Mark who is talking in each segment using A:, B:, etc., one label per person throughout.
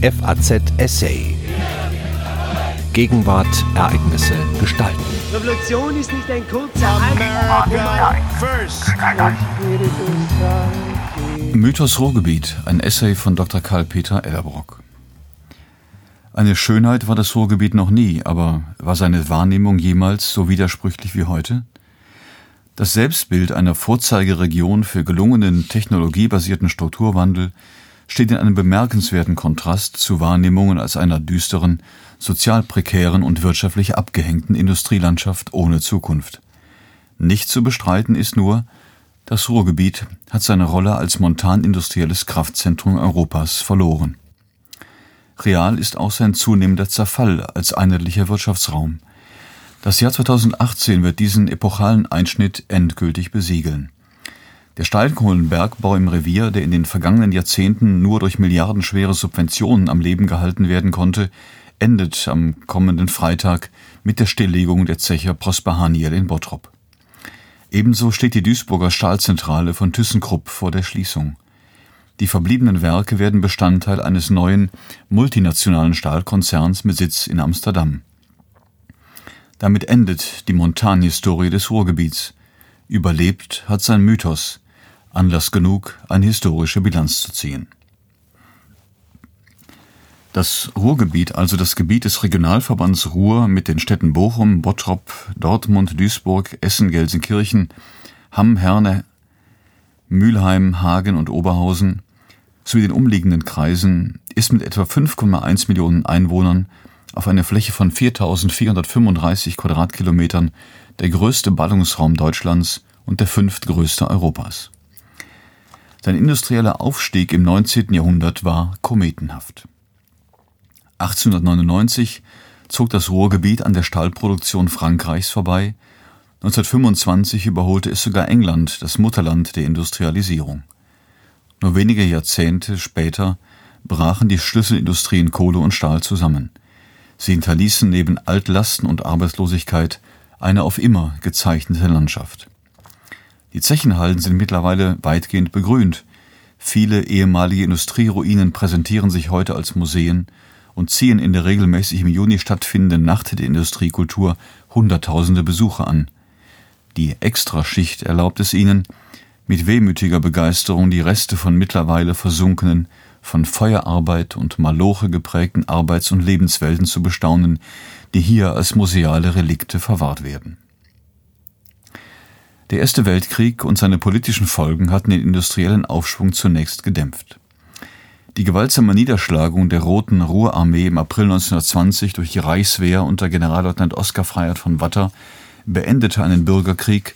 A: FAZ Essay. Gegenwart, Ereignisse, Gestalten.
B: Revolution ist nicht ein kurzer
C: Mythos Ruhrgebiet, ein Essay von Dr. Karl-Peter Ellerbrock. Eine Schönheit war das Ruhrgebiet noch nie, aber war seine Wahrnehmung jemals so widersprüchlich wie heute? Das Selbstbild einer Vorzeigeregion für gelungenen technologiebasierten Strukturwandel steht in einem bemerkenswerten Kontrast zu Wahrnehmungen als einer düsteren, sozial prekären und wirtschaftlich abgehängten Industrielandschaft ohne Zukunft. Nicht zu bestreiten ist nur, das Ruhrgebiet hat seine Rolle als montanindustrielles Kraftzentrum Europas verloren. Real ist auch sein zunehmender Zerfall als einheitlicher Wirtschaftsraum. Das Jahr 2018 wird diesen epochalen Einschnitt endgültig besiegeln. Der Steinkohlenbergbau im Revier, der in den vergangenen Jahrzehnten nur durch milliardenschwere Subventionen am Leben gehalten werden konnte, endet am kommenden Freitag mit der Stilllegung der Zeche Prosper Haniel in Bottrop. Ebenso steht die Duisburger Stahlzentrale von ThyssenKrupp vor der Schließung. Die verbliebenen Werke werden Bestandteil eines neuen multinationalen Stahlkonzerns mit Sitz in Amsterdam. Damit endet die Montanhistorie des Ruhrgebiets. Überlebt hat sein Mythos. Anlass genug, eine historische Bilanz zu ziehen. Das Ruhrgebiet, also das Gebiet des Regionalverbands Ruhr mit den Städten Bochum, Bottrop, Dortmund, Duisburg, Essen, Gelsenkirchen, Hamm, Herne, Mülheim, Hagen und Oberhausen sowie den umliegenden Kreisen, ist mit etwa 5,1 Millionen Einwohnern auf einer Fläche von 4.435 Quadratkilometern der größte Ballungsraum Deutschlands und der fünftgrößte Europas. Sein industrieller Aufstieg im 19. Jahrhundert war kometenhaft. 1899 zog das Ruhrgebiet an der Stahlproduktion Frankreichs vorbei, 1925 überholte es sogar England, das Mutterland der Industrialisierung. Nur wenige Jahrzehnte später brachen die Schlüsselindustrien Kohle und Stahl zusammen. Sie hinterließen neben Altlasten und Arbeitslosigkeit eine auf immer gezeichnete Landschaft. Die Zechenhallen sind mittlerweile weitgehend begrünt. Viele ehemalige Industrieruinen präsentieren sich heute als Museen und ziehen in der regelmäßig im Juni stattfindenden Nacht der Industriekultur Hunderttausende Besucher an. Die Extraschicht erlaubt es ihnen, mit wehmütiger Begeisterung die Reste von mittlerweile versunkenen von Feuerarbeit und Maloche geprägten Arbeits- und Lebenswelten zu bestaunen, die hier als museale Relikte verwahrt werden. Der Erste Weltkrieg und seine politischen Folgen hatten den industriellen Aufschwung zunächst gedämpft. Die gewaltsame Niederschlagung der Roten Ruhrarmee im April 1920 durch die Reichswehr unter Generalleutnant Oskar Freiert von Watter beendete einen Bürgerkrieg,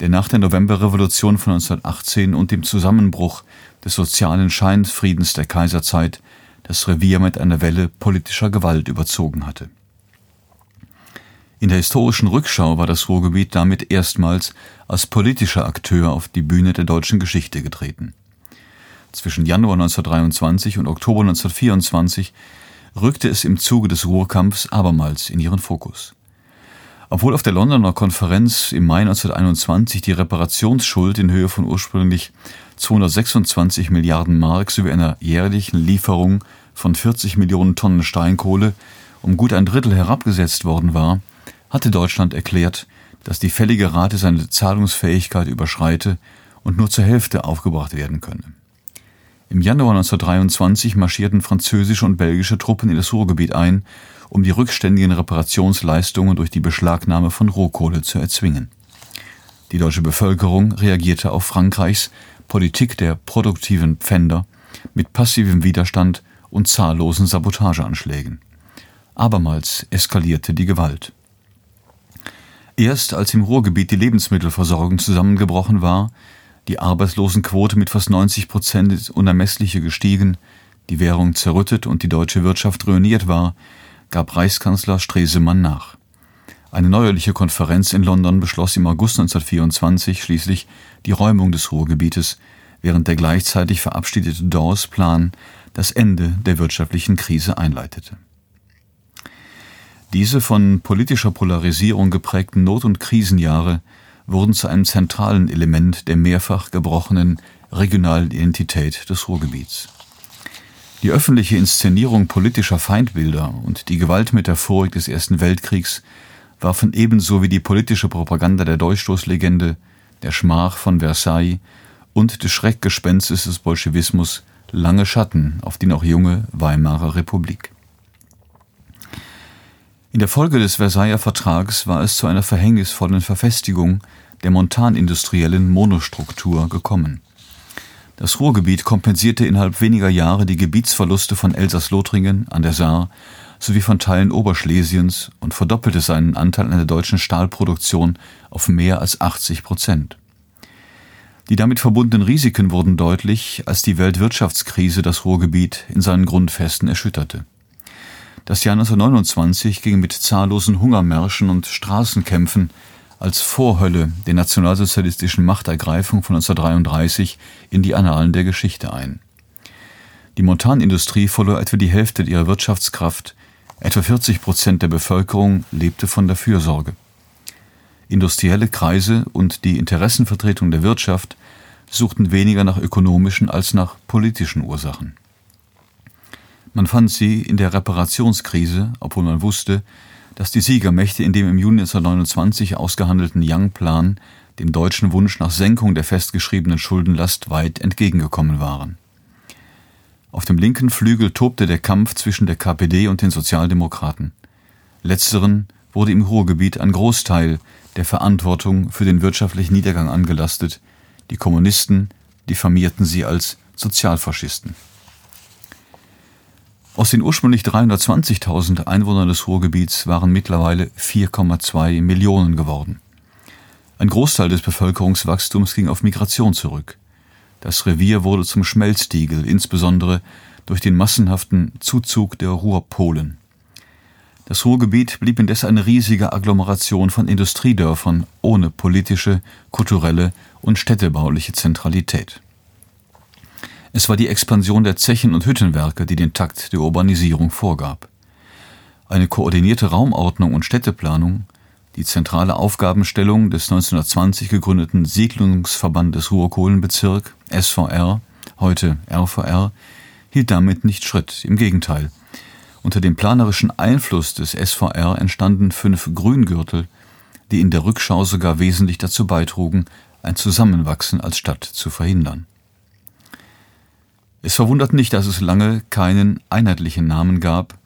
C: der nach der Novemberrevolution von 1918 und dem Zusammenbruch des sozialen Scheinfriedens der Kaiserzeit das Revier mit einer Welle politischer Gewalt überzogen hatte. In der historischen Rückschau war das Ruhrgebiet damit erstmals als politischer Akteur auf die Bühne der deutschen Geschichte getreten. Zwischen Januar 1923 und Oktober 1924 rückte es im Zuge des Ruhrkampfs abermals in ihren Fokus. Obwohl auf der Londoner Konferenz im Mai 1921 die Reparationsschuld in Höhe von ursprünglich 226 Milliarden Mark sowie einer jährlichen Lieferung von 40 Millionen Tonnen Steinkohle um gut ein Drittel herabgesetzt worden war, hatte Deutschland erklärt, dass die fällige Rate seine Zahlungsfähigkeit überschreite und nur zur Hälfte aufgebracht werden könne. Im Januar 1923 marschierten französische und belgische Truppen in das Ruhrgebiet ein, um die rückständigen Reparationsleistungen durch die Beschlagnahme von Rohkohle zu erzwingen. Die deutsche Bevölkerung reagierte auf Frankreichs Politik der produktiven Pfänder mit passivem Widerstand und zahllosen Sabotageanschlägen. Abermals eskalierte die Gewalt. Erst als im Ruhrgebiet die Lebensmittelversorgung zusammengebrochen war, die Arbeitslosenquote mit fast 90 Prozent ins Unermessliche gestiegen, die Währung zerrüttet und die deutsche Wirtschaft ruiniert war, gab Reichskanzler Stresemann nach. Eine neuerliche Konferenz in London beschloss im August 1924 schließlich die Räumung des Ruhrgebietes, während der gleichzeitig verabschiedete Dawes-Plan das Ende der wirtschaftlichen Krise einleitete. Diese von politischer Polarisierung geprägten Not- und Krisenjahre wurden zu einem zentralen Element der mehrfach gebrochenen regionalen Identität des Ruhrgebiets. Die öffentliche Inszenierung politischer Feindbilder und die Gewaltmetaphorik des Ersten Weltkriegs warfen ebenso wie die politische Propaganda der Durchstoßlegende, der Schmach von Versailles und des Schreckgespenstes des Bolschewismus lange Schatten auf die noch junge Weimarer Republik. In der Folge des Versailler Vertrags war es zu einer verhängnisvollen Verfestigung der montanindustriellen Monostruktur gekommen. Das Ruhrgebiet kompensierte innerhalb weniger Jahre die Gebietsverluste von Elsass-Lothringen an der Saar sowie von Teilen Oberschlesiens und verdoppelte seinen Anteil an der deutschen Stahlproduktion auf mehr als 80 Prozent. Die damit verbundenen Risiken wurden deutlich, als die Weltwirtschaftskrise das Ruhrgebiet in seinen Grundfesten erschütterte. Das Jahr 1929 ging mit zahllosen Hungermärschen und Straßenkämpfen als Vorhölle der nationalsozialistischen Machtergreifung von 1933 in die Annalen der Geschichte ein. Die Montanindustrie verlor etwa die Hälfte ihrer Wirtschaftskraft, etwa 40 Prozent der Bevölkerung lebte von der Fürsorge. Industrielle Kreise und die Interessenvertretung der Wirtschaft suchten weniger nach ökonomischen als nach politischen Ursachen. Man fand sie in der Reparationskrise, obwohl man wusste, dass die Siegermächte in dem im Juni 1929 ausgehandelten Young-Plan dem deutschen Wunsch nach Senkung der festgeschriebenen Schuldenlast weit entgegengekommen waren. Auf dem linken Flügel tobte der Kampf zwischen der KPD und den Sozialdemokraten. Letzteren wurde im Ruhrgebiet ein Großteil der Verantwortung für den wirtschaftlichen Niedergang angelastet, die Kommunisten diffamierten sie als Sozialfaschisten. Aus den ursprünglich 320.000 Einwohnern des Ruhrgebiets waren mittlerweile 4,2 Millionen geworden. Ein Großteil des Bevölkerungswachstums ging auf Migration zurück. Das Revier wurde zum Schmelztiegel, insbesondere durch den massenhaften Zuzug der Ruhrpolen. Das Ruhrgebiet blieb indes eine riesige Agglomeration von Industriedörfern ohne politische, kulturelle und städtebauliche Zentralität. Es war die Expansion der Zechen und Hüttenwerke, die den Takt der Urbanisierung vorgab. Eine koordinierte Raumordnung und Städteplanung, die zentrale Aufgabenstellung des 1920 gegründeten Siedlungsverbandes Ruhrkohlenbezirk SVR, heute RVR, hielt damit nicht Schritt, im Gegenteil. Unter dem planerischen Einfluss des SVR entstanden fünf Grüngürtel, die in der Rückschau sogar wesentlich dazu beitrugen, ein Zusammenwachsen als Stadt zu verhindern. Es verwundert nicht, dass es lange keinen einheitlichen Namen gab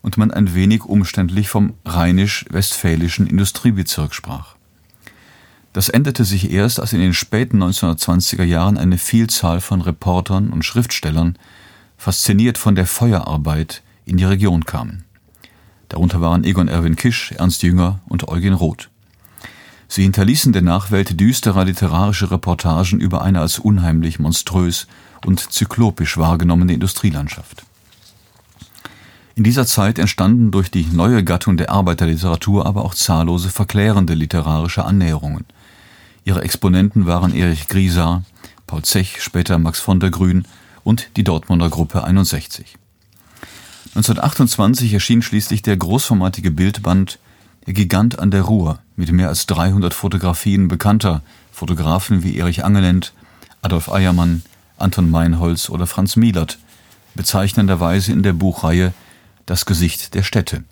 C: und man ein wenig umständlich vom rheinisch-westfälischen Industriebezirk sprach. Das änderte sich erst, als in den späten 1920er Jahren eine Vielzahl von Reportern und Schriftstellern, fasziniert von der Feuerarbeit, in die Region kamen. Darunter waren Egon Erwin Kisch, Ernst Jünger und Eugen Roth. Sie hinterließen der Nachwelt düstere literarische Reportagen über eine als unheimlich, monströs und zyklopisch wahrgenommene Industrielandschaft. In dieser Zeit entstanden durch die neue Gattung der Arbeiterliteratur aber auch zahllose verklärende literarische Annäherungen. Ihre Exponenten waren Erich Griesar, Paul Zech, später Max von der Grün und die Dortmunder Gruppe 61. 1928 erschien schließlich der großformatige Bildband Der Gigant an der Ruhr mit mehr als 300 Fotografien bekannter Fotografen wie Erich Angelend, Adolf Eiermann, Anton Meinholz oder Franz Mielert, bezeichnenderweise in der Buchreihe Das Gesicht der Städte.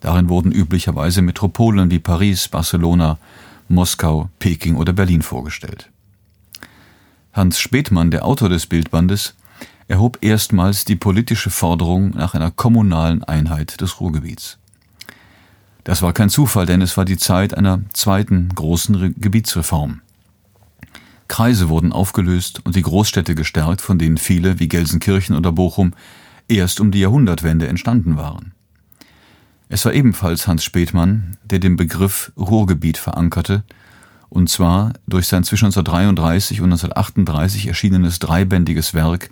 C: Darin wurden üblicherweise Metropolen wie Paris, Barcelona, Moskau, Peking oder Berlin vorgestellt. Hans Späthmann, der Autor des Bildbandes, erhob erstmals die politische Forderung nach einer kommunalen Einheit des Ruhrgebiets. Das war kein Zufall, denn es war die Zeit einer zweiten großen Gebietsreform. Kreise wurden aufgelöst und die Großstädte gestärkt, von denen viele, wie Gelsenkirchen oder Bochum, erst um die Jahrhundertwende entstanden waren. Es war ebenfalls Hans Späthmann, der den Begriff Ruhrgebiet verankerte, und zwar durch sein zwischen 1933 und 1938 erschienenes dreibändiges Werk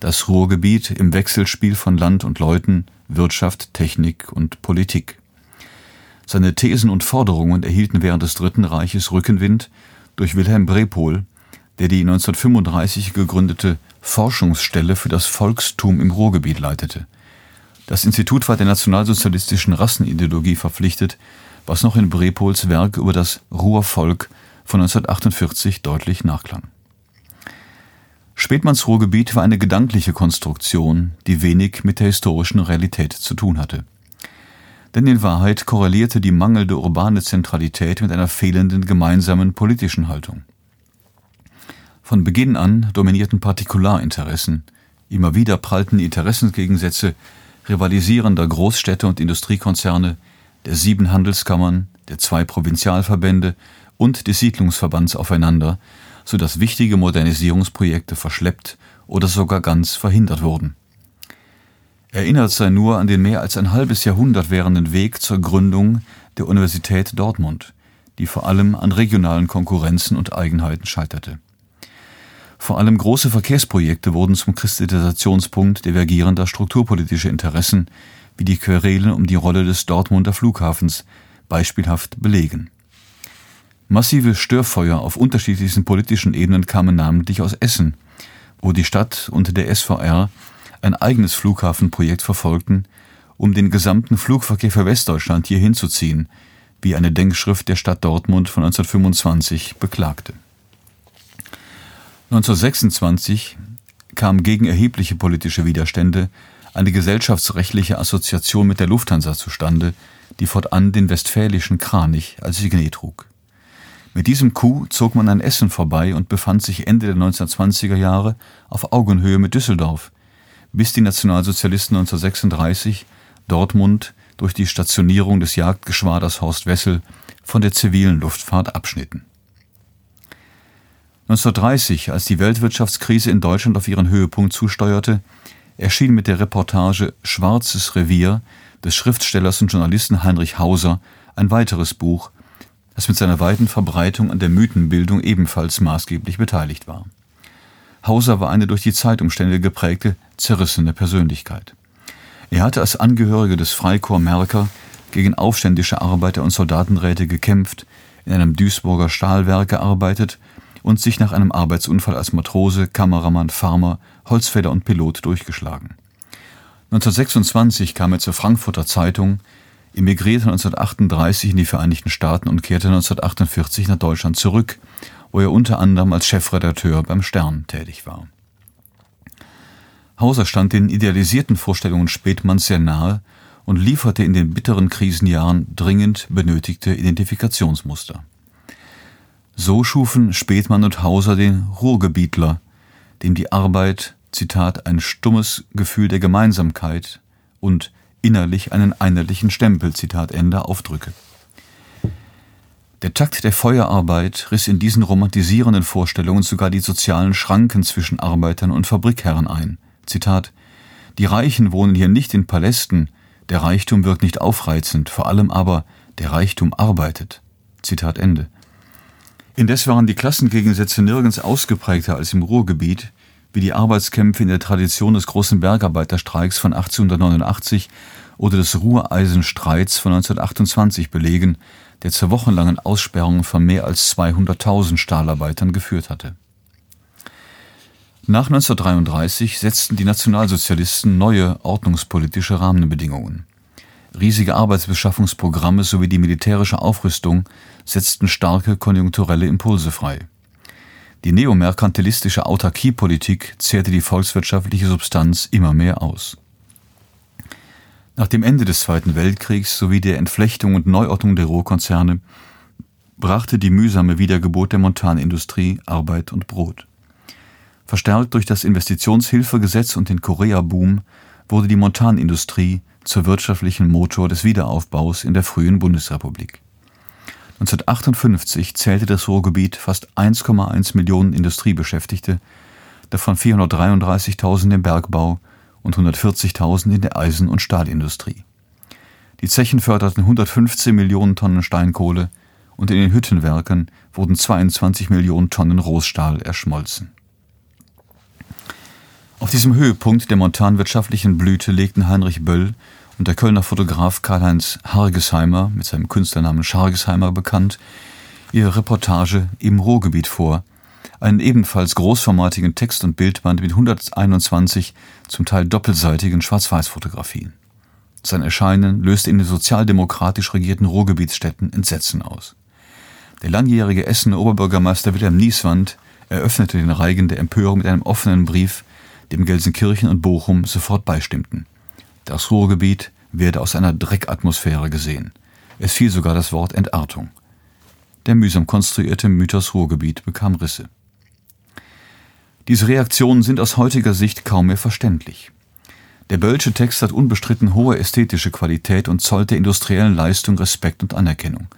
C: Das Ruhrgebiet im Wechselspiel von Land und Leuten, Wirtschaft, Technik und Politik. Seine Thesen und Forderungen erhielten während des Dritten Reiches Rückenwind durch Wilhelm Brepol, der die 1935 gegründete Forschungsstelle für das Volkstum im Ruhrgebiet leitete. Das Institut war der nationalsozialistischen Rassenideologie verpflichtet, was noch in Brepols Werk über das Ruhrvolk von 1948 deutlich nachklang. Spätmanns Ruhrgebiet war eine gedankliche Konstruktion, die wenig mit der historischen Realität zu tun hatte. Denn in Wahrheit korrelierte die mangelnde urbane Zentralität mit einer fehlenden gemeinsamen politischen Haltung. Von Beginn an dominierten Partikularinteressen, immer wieder prallten Interessensgegensätze rivalisierender Großstädte und Industriekonzerne, der sieben Handelskammern, der zwei Provinzialverbände und des Siedlungsverbands aufeinander, so dass wichtige Modernisierungsprojekte verschleppt oder sogar ganz verhindert wurden. Erinnert sei nur an den mehr als ein halbes Jahrhundert währenden Weg zur Gründung der Universität Dortmund, die vor allem an regionalen Konkurrenzen und Eigenheiten scheiterte. Vor allem große Verkehrsprojekte wurden zum Kristallisationspunkt divergierender strukturpolitischer Interessen, wie die Querelen um die Rolle des Dortmunder Flughafens beispielhaft belegen. Massive Störfeuer auf unterschiedlichsten politischen Ebenen kamen namentlich aus Essen, wo die Stadt und der SVR ein eigenes Flughafenprojekt verfolgten, um den gesamten Flugverkehr für Westdeutschland hier hinzuziehen, wie eine Denkschrift der Stadt Dortmund von 1925 beklagte. 1926 kam gegen erhebliche politische Widerstände eine gesellschaftsrechtliche Assoziation mit der Lufthansa zustande, die fortan den westfälischen Kranich als Signet trug. Mit diesem Coup zog man an Essen vorbei und befand sich Ende der 1920er Jahre auf Augenhöhe mit Düsseldorf, bis die Nationalsozialisten 1936 Dortmund durch die Stationierung des Jagdgeschwaders Horst Wessel von der zivilen Luftfahrt abschnitten. 1930, als die Weltwirtschaftskrise in Deutschland auf ihren Höhepunkt zusteuerte, erschien mit der Reportage Schwarzes Revier des Schriftstellers und Journalisten Heinrich Hauser ein weiteres Buch, das mit seiner weiten Verbreitung an der Mythenbildung ebenfalls maßgeblich beteiligt war. Hauser war eine durch die Zeitumstände geprägte, zerrissene Persönlichkeit. Er hatte als Angehöriger des Freikorps Merker gegen aufständische Arbeiter und Soldatenräte gekämpft, in einem Duisburger Stahlwerk gearbeitet und sich nach einem Arbeitsunfall als Matrose, Kameramann, Farmer, Holzfäller und Pilot durchgeschlagen. 1926 kam er zur Frankfurter Zeitung, emigrierte 1938 in die Vereinigten Staaten und kehrte 1948 nach Deutschland zurück, wo er unter anderem als Chefredakteur beim Stern tätig war. Hauser stand den idealisierten Vorstellungen Spätmanns sehr nahe und lieferte in den bitteren Krisenjahren dringend benötigte Identifikationsmuster. So schufen Spätmann und Hauser den Ruhrgebietler, dem die Arbeit, Zitat, ein stummes Gefühl der Gemeinsamkeit und innerlich einen einheitlichen Stempel, Zitat Ende, aufdrücke. Der Takt der Feuerarbeit riss in diesen romantisierenden Vorstellungen sogar die sozialen Schranken zwischen Arbeitern und Fabrikherren ein. Zitat Die Reichen wohnen hier nicht in Palästen, der Reichtum wirkt nicht aufreizend, vor allem aber der Reichtum arbeitet. Zitat Ende. Indes waren die Klassengegensätze nirgends ausgeprägter als im Ruhrgebiet, wie die Arbeitskämpfe in der Tradition des großen Bergarbeiterstreiks von 1889 oder des Ruhreisenstreits von 1928 belegen, der zur wochenlangen Aussperrung von mehr als 200.000 Stahlarbeitern geführt hatte. Nach 1933 setzten die Nationalsozialisten neue ordnungspolitische Rahmenbedingungen. Riesige Arbeitsbeschaffungsprogramme sowie die militärische Aufrüstung setzten starke konjunkturelle Impulse frei. Die neomerkantilistische Autarkiepolitik zehrte die volkswirtschaftliche Substanz immer mehr aus. Nach dem Ende des Zweiten Weltkriegs sowie der Entflechtung und Neuordnung der Rohkonzerne brachte die mühsame Wiedergeburt der Montanindustrie Arbeit und Brot. Verstärkt durch das Investitionshilfegesetz und den Korea-Boom wurde die Montanindustrie zur wirtschaftlichen Motor des Wiederaufbaus in der frühen Bundesrepublik. 1958 zählte das Ruhrgebiet fast 1,1 Millionen Industriebeschäftigte, davon 433.000 im Bergbau und 140.000 in der Eisen- und Stahlindustrie. Die Zechen förderten 115 Millionen Tonnen Steinkohle und in den Hüttenwerken wurden 22 Millionen Tonnen Rohstahl erschmolzen. Auf diesem Höhepunkt der montanwirtschaftlichen Blüte legten Heinrich Böll und der Kölner Fotograf Karl-Heinz Hargesheimer, mit seinem Künstlernamen Schargesheimer bekannt, ihre Reportage im Ruhrgebiet vor, einen ebenfalls großformatigen Text- und Bildband mit 121 zum Teil doppelseitigen Schwarz-Weiß-Fotografien. Sein Erscheinen löste in den sozialdemokratisch regierten Ruhrgebietsstädten Entsetzen aus. Der langjährige Essener Oberbürgermeister Wilhelm Nieswand eröffnete den Reigen der Empörung mit einem offenen Brief, dem Gelsenkirchen und Bochum sofort beistimmten. Das Ruhrgebiet werde aus einer Dreckatmosphäre gesehen. Es fiel sogar das Wort Entartung. Der mühsam konstruierte Mythos Ruhrgebiet bekam Risse. Diese Reaktionen sind aus heutiger Sicht kaum mehr verständlich. Der Böllsche Text hat unbestritten hohe ästhetische Qualität und zollt der industriellen Leistung Respekt und Anerkennung.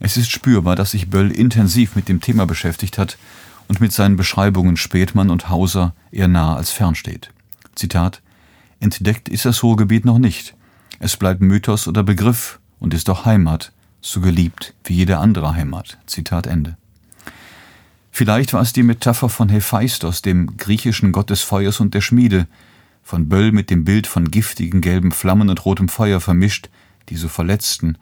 C: Es ist spürbar, dass sich Böll intensiv mit dem Thema beschäftigt hat und mit seinen Beschreibungen Spätmann und Hauser eher nah als fern steht. Zitat Entdeckt ist das Ruhrgebiet noch nicht. Es bleibt Mythos oder Begriff und ist doch Heimat, so geliebt wie jede andere Heimat. Zitat Ende. Vielleicht war es die Metapher von Hephaistos, dem griechischen Gott des Feuers und der Schmiede, von Böll mit dem Bild von giftigen gelben Flammen und rotem Feuer vermischt, die so verletzten,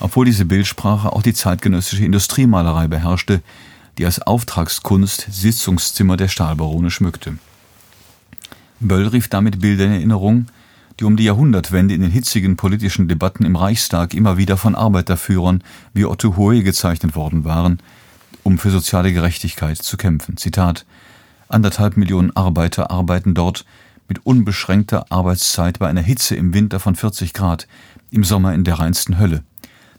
C: obwohl diese Bildsprache auch die zeitgenössische Industriemalerei beherrschte, die als Auftragskunst Sitzungszimmer der Stahlbarone schmückte. Böll rief damit Bilder in Erinnerung, die um die Jahrhundertwende in den hitzigen politischen Debatten im Reichstag immer wieder von Arbeiterführern wie Otto Hohe gezeichnet worden waren, um für soziale Gerechtigkeit zu kämpfen. Zitat Anderthalb Millionen Arbeiter arbeiten dort mit unbeschränkter Arbeitszeit bei einer Hitze im Winter von 40 Grad, im Sommer in der reinsten Hölle.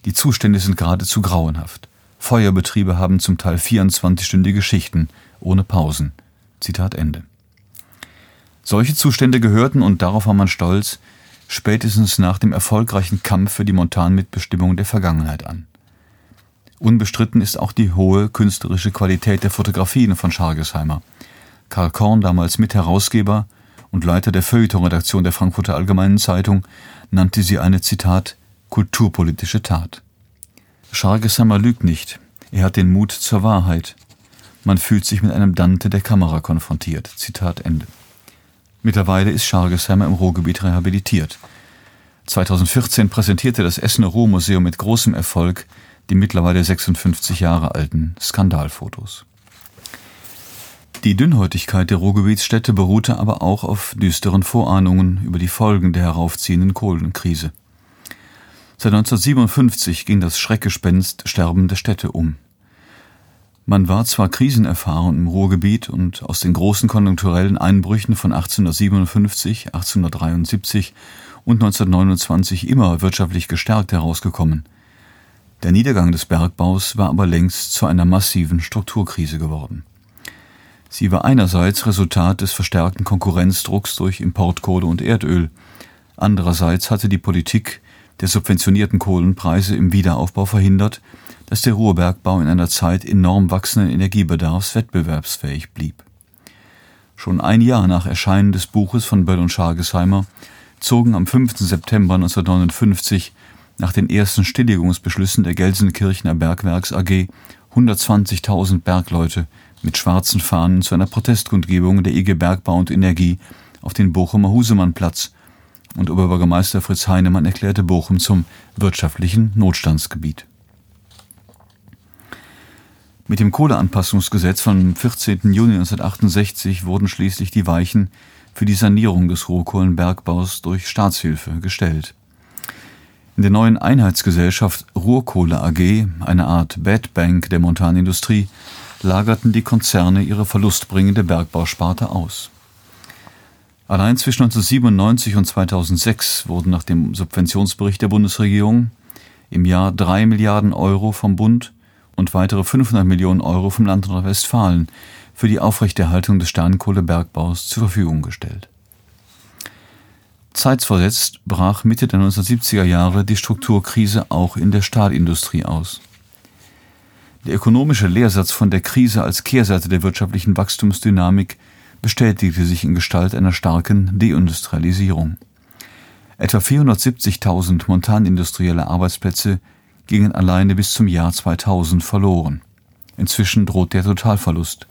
C: Die Zustände sind geradezu grauenhaft. Feuerbetriebe haben zum Teil 24-stündige Schichten, ohne Pausen. Zitat Ende. Solche Zustände gehörten, und darauf war man stolz, spätestens nach dem erfolgreichen Kampf für die Montanmitbestimmung der Vergangenheit an. Unbestritten ist auch die hohe künstlerische Qualität der Fotografien von Schargesheimer. Karl Korn, damals Mitherausgeber, und Leiter der Feuilleton-Redaktion der Frankfurter Allgemeinen Zeitung, nannte sie eine, Zitat, kulturpolitische Tat. Schargesheimer lügt nicht. Er hat den Mut zur Wahrheit. Man fühlt sich mit einem Dante der Kamera konfrontiert. Zitat Ende. Mittlerweile ist Schargesheimer im Ruhrgebiet rehabilitiert. 2014 präsentierte das Essener Ruhrmuseum mit großem Erfolg die mittlerweile 56 Jahre alten Skandalfotos. Die Dünnhäutigkeit der Ruhrgebietsstädte beruhte aber auch auf düsteren Vorahnungen über die Folgen der heraufziehenden Kohlenkrise. Seit 1957 ging das Schreckgespenst sterbende Städte um. Man war zwar krisenerfahren im Ruhrgebiet und aus den großen konjunkturellen Einbrüchen von 1857, 1873 und 1929 immer wirtschaftlich gestärkt herausgekommen. Der Niedergang des Bergbaus war aber längst zu einer massiven Strukturkrise geworden. Sie war einerseits Resultat des verstärkten Konkurrenzdrucks durch Importkohle und Erdöl. Andererseits hatte die Politik der subventionierten Kohlenpreise im Wiederaufbau verhindert, dass der Ruhrbergbau in einer Zeit enorm wachsenden Energiebedarfs wettbewerbsfähig blieb. Schon ein Jahr nach Erscheinen des Buches von Böll und Schargesheimer zogen am 5. September 1959 nach den ersten Stilllegungsbeschlüssen der Gelsenkirchener Bergwerks AG 120.000 Bergleute mit schwarzen Fahnen zu einer Protestkundgebung der IG Bergbau und Energie auf den Bochumer Husemannplatz und Oberbürgermeister Fritz Heinemann erklärte Bochum zum wirtschaftlichen Notstandsgebiet. Mit dem Kohleanpassungsgesetz vom 14. Juni 1968 wurden schließlich die Weichen für die Sanierung des Ruhrkohlenbergbaus durch Staatshilfe gestellt. In der neuen Einheitsgesellschaft Ruhrkohle AG, eine Art Bad Bank der Montanindustrie, lagerten die Konzerne ihre verlustbringende Bergbausparte aus. Allein zwischen 1997 und 2006 wurden nach dem Subventionsbericht der Bundesregierung im Jahr drei Milliarden Euro vom Bund und weitere 500 Millionen Euro vom Land Nordrhein-Westfalen für die Aufrechterhaltung des Steinkohlebergbaus zur Verfügung gestellt. Zeitversetzt brach Mitte der 1970er Jahre die Strukturkrise auch in der Stahlindustrie aus. Der ökonomische Lehrsatz von der Krise als Kehrseite der wirtschaftlichen Wachstumsdynamik bestätigte sich in Gestalt einer starken Deindustrialisierung. Etwa 470.000 montanindustrielle Arbeitsplätze gingen alleine bis zum Jahr 2000 verloren. Inzwischen droht der Totalverlust.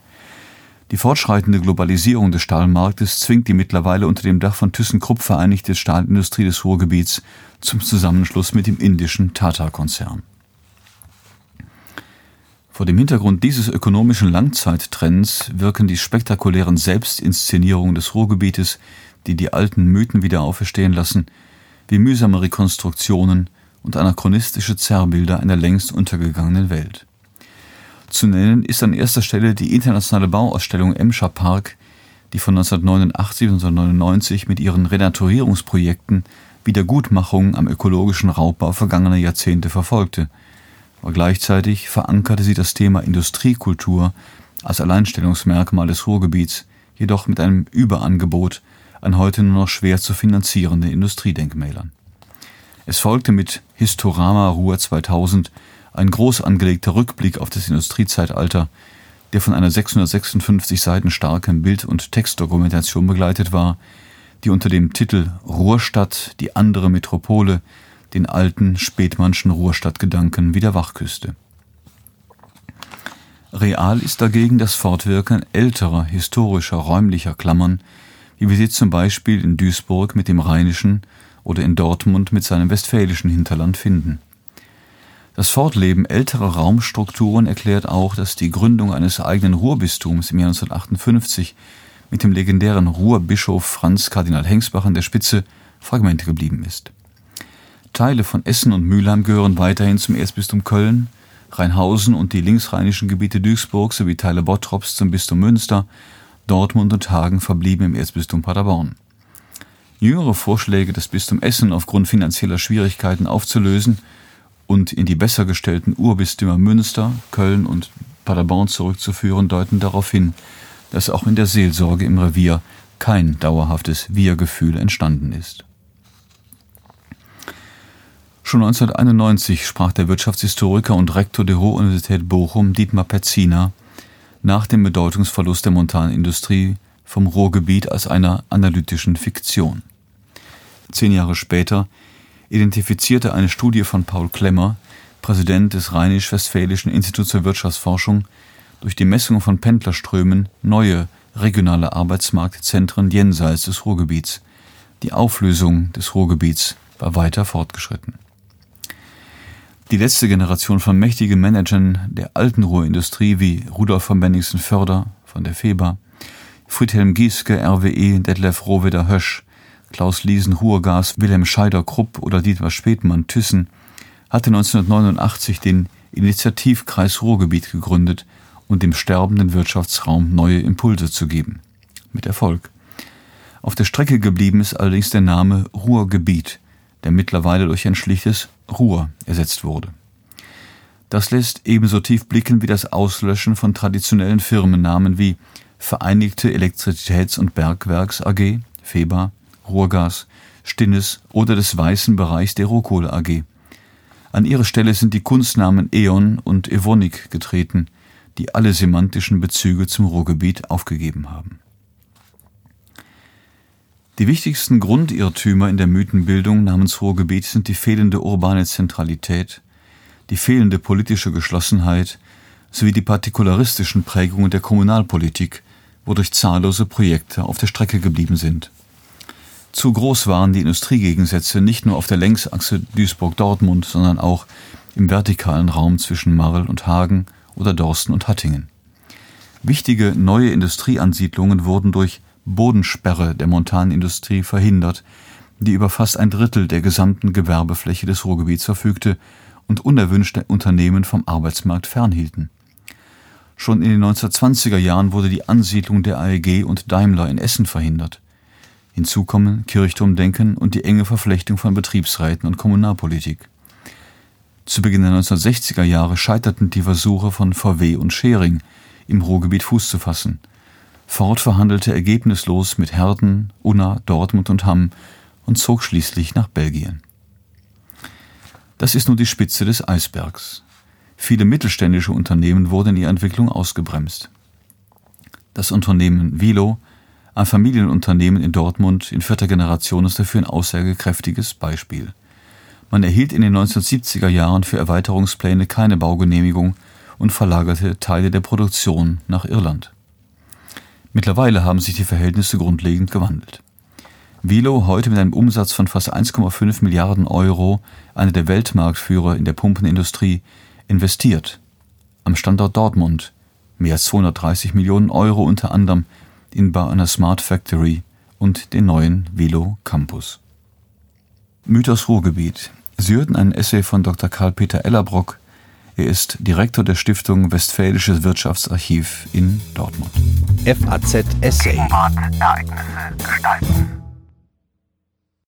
C: Die fortschreitende Globalisierung des Stahlmarktes zwingt die mittlerweile unter dem Dach von ThyssenKrupp vereinigte Stahlindustrie des Ruhrgebiets zum Zusammenschluss mit dem indischen Tata-Konzern. Vor dem Hintergrund dieses ökonomischen Langzeittrends wirken die spektakulären Selbstinszenierungen des Ruhrgebietes, die die alten Mythen wieder auferstehen lassen, wie mühsame Rekonstruktionen und anachronistische Zerrbilder einer längst untergegangenen Welt. Zu nennen ist an erster Stelle die internationale Bauausstellung Emscher Park, die von 1989 bis 1999 mit ihren Renaturierungsprojekten Wiedergutmachung am ökologischen Raubbau vergangener Jahrzehnte verfolgte. Aber gleichzeitig verankerte sie das Thema Industriekultur als Alleinstellungsmerkmal des Ruhrgebiets, jedoch mit einem Überangebot an heute nur noch schwer zu finanzierenden Industriedenkmälern. Es folgte mit Historama Ruhr 2000 ein groß angelegter Rückblick auf das Industriezeitalter, der von einer 656 Seiten starken Bild- und Textdokumentation begleitet war, die unter dem Titel Ruhrstadt, die andere Metropole den alten spätmannschen Ruhrstadtgedanken wieder wachküsste. Real ist dagegen das Fortwirken älterer historischer räumlicher Klammern, wie wir sie zum Beispiel in Duisburg mit dem rheinischen oder in Dortmund mit seinem westfälischen Hinterland finden. Das Fortleben älterer Raumstrukturen erklärt auch, dass die Gründung eines eigenen Ruhrbistums im Jahr 1958 mit dem legendären Ruhrbischof Franz Kardinal Hengsbach an der Spitze Fragmente geblieben ist. Teile von Essen und Mülheim gehören weiterhin zum Erzbistum Köln, Rheinhausen und die linksrheinischen Gebiete Duisburg sowie Teile Bottrops zum Bistum Münster, Dortmund und Hagen verblieben im Erzbistum Paderborn. Jüngere Vorschläge, das Bistum Essen aufgrund finanzieller Schwierigkeiten aufzulösen und in die besser gestellten Urbistümer Münster, Köln und Paderborn zurückzuführen, deuten darauf hin, dass auch in der Seelsorge im Revier kein dauerhaftes Wir-Gefühl entstanden ist. Schon 1991 sprach der Wirtschaftshistoriker und Rektor der Ruhr-Universität Bochum Dietmar Petziner nach dem Bedeutungsverlust der Montanindustrie vom Ruhrgebiet als einer analytischen Fiktion. Zehn Jahre später identifizierte eine Studie von Paul Klemmer, Präsident des Rheinisch-Westfälischen Instituts für Wirtschaftsforschung, durch die Messung von Pendlerströmen neue regionale Arbeitsmarktzentren jenseits des Ruhrgebiets. Die Auflösung des Ruhrgebiets war weiter fortgeschritten. Die letzte Generation von mächtigen Managern der alten Ruhrindustrie wie Rudolf von Bennigsen-Förder von der FEBA, Friedhelm Gieske, RWE, Detlef Rohweder Hösch, Klaus Liesen Huergas, Wilhelm Scheider Krupp oder Dietmar Spätmann Thyssen hatte 1989 den Initiativkreis Ruhrgebiet gegründet und dem sterbenden Wirtschaftsraum neue Impulse zu geben. Mit Erfolg. Auf der Strecke geblieben ist allerdings der Name Ruhrgebiet, der mittlerweile durch ein schlichtes Ruhr ersetzt wurde. Das lässt ebenso tief blicken wie das Auslöschen von traditionellen Firmennamen wie Vereinigte Elektrizitäts- und Bergwerks AG, FEBA, Ruhrgas, Stinnes oder des weißen Bereichs der Rohkohle AG. An ihre Stelle sind die Kunstnamen E.ON und Evonik getreten, die alle semantischen Bezüge zum Ruhrgebiet aufgegeben haben. Die wichtigsten Grundirrtümer in der Mythenbildung namens Ruhrgebiet sind die fehlende urbane Zentralität, die fehlende politische Geschlossenheit sowie die partikularistischen Prägungen der Kommunalpolitik, wodurch zahllose Projekte auf der Strecke geblieben sind. Zu groß waren die Industriegegensätze nicht nur auf der Längsachse Duisburg-Dortmund, sondern auch im vertikalen Raum zwischen Marl und Hagen oder Dorsten und Hattingen. Wichtige neue Industrieansiedlungen wurden durch Bodensperre der Montanindustrie verhindert, die über fast ein Drittel der gesamten Gewerbefläche des Ruhrgebiets verfügte und unerwünschte Unternehmen vom Arbeitsmarkt fernhielten. Schon in den 1920er Jahren wurde die Ansiedlung der AEG und Daimler in Essen verhindert. Hinzu kommen Kirchturmdenken und die enge Verflechtung von Betriebsräten und Kommunalpolitik. Zu Beginn der 1960er Jahre scheiterten die Versuche von VW und Schering, im Ruhrgebiet Fuß zu fassen. Ford verhandelte ergebnislos mit Herden, Unna, Dortmund und Hamm und zog schließlich nach Belgien. Das ist nur die Spitze des Eisbergs. Viele mittelständische Unternehmen wurden in ihrer Entwicklung ausgebremst. Das Unternehmen Vilo, ein Familienunternehmen in Dortmund in vierter Generation, ist dafür ein aussagekräftiges Beispiel. Man erhielt in den 1970er Jahren für Erweiterungspläne keine Baugenehmigung und verlagerte Teile der Produktion nach Irland. Mittlerweile haben sich die Verhältnisse grundlegend gewandelt. Vilo, heute mit einem Umsatz von fast 1,5 Milliarden Euro, einer der Weltmarktführer in der Pumpenindustrie, investiert. Am Standort Dortmund mehr als 230 Millionen Euro unter anderem in Bau einer Smart Factory und den neuen Vilo Campus. Mythos Ruhrgebiet. Sie hörten einen Essay von Dr. Karl-Peter Ellerbrock, Er ist Direktor der Stiftung Westfälisches Wirtschaftsarchiv in Dortmund.
A: FAZ Essay.
D: Gegenwart, Ereignisse gestalten.